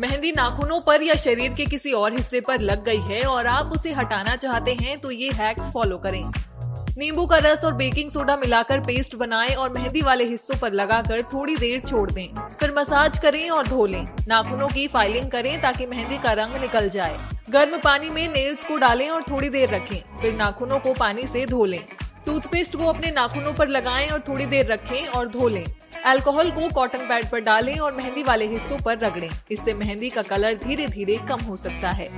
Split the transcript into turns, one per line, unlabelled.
मेहंदी नाखूनों पर या शरीर के किसी और हिस्से पर लग गई है और आप उसे हटाना चाहते हैं तो ये हैक्स फॉलो करें। नींबू का रस और बेकिंग सोडा मिलाकर पेस्ट बनाएँ और मेहंदी वाले हिस्सों पर लगाकर थोड़ी देर छोड़ दें। फिर मसाज करें और धो लें। नाखूनों की फाइलिंग करें ताकि मेहंदी का रंग निकल जाए। गर्म पानी में नेल्स को डालें और थोड़ी देर रखें। फिर नाखूनों को पानी से धो लें। टूथपेस्ट को अपने नाखूनों पर लगाएँ और थोड़ी देर रखें और धो लें। अल्कोहल को कॉटन पैड पर डालें और मेहंदी वाले हिस्सों पर रगड़ें। इससे मेहंदी का कलर धीरे धीरे कम हो सकता है।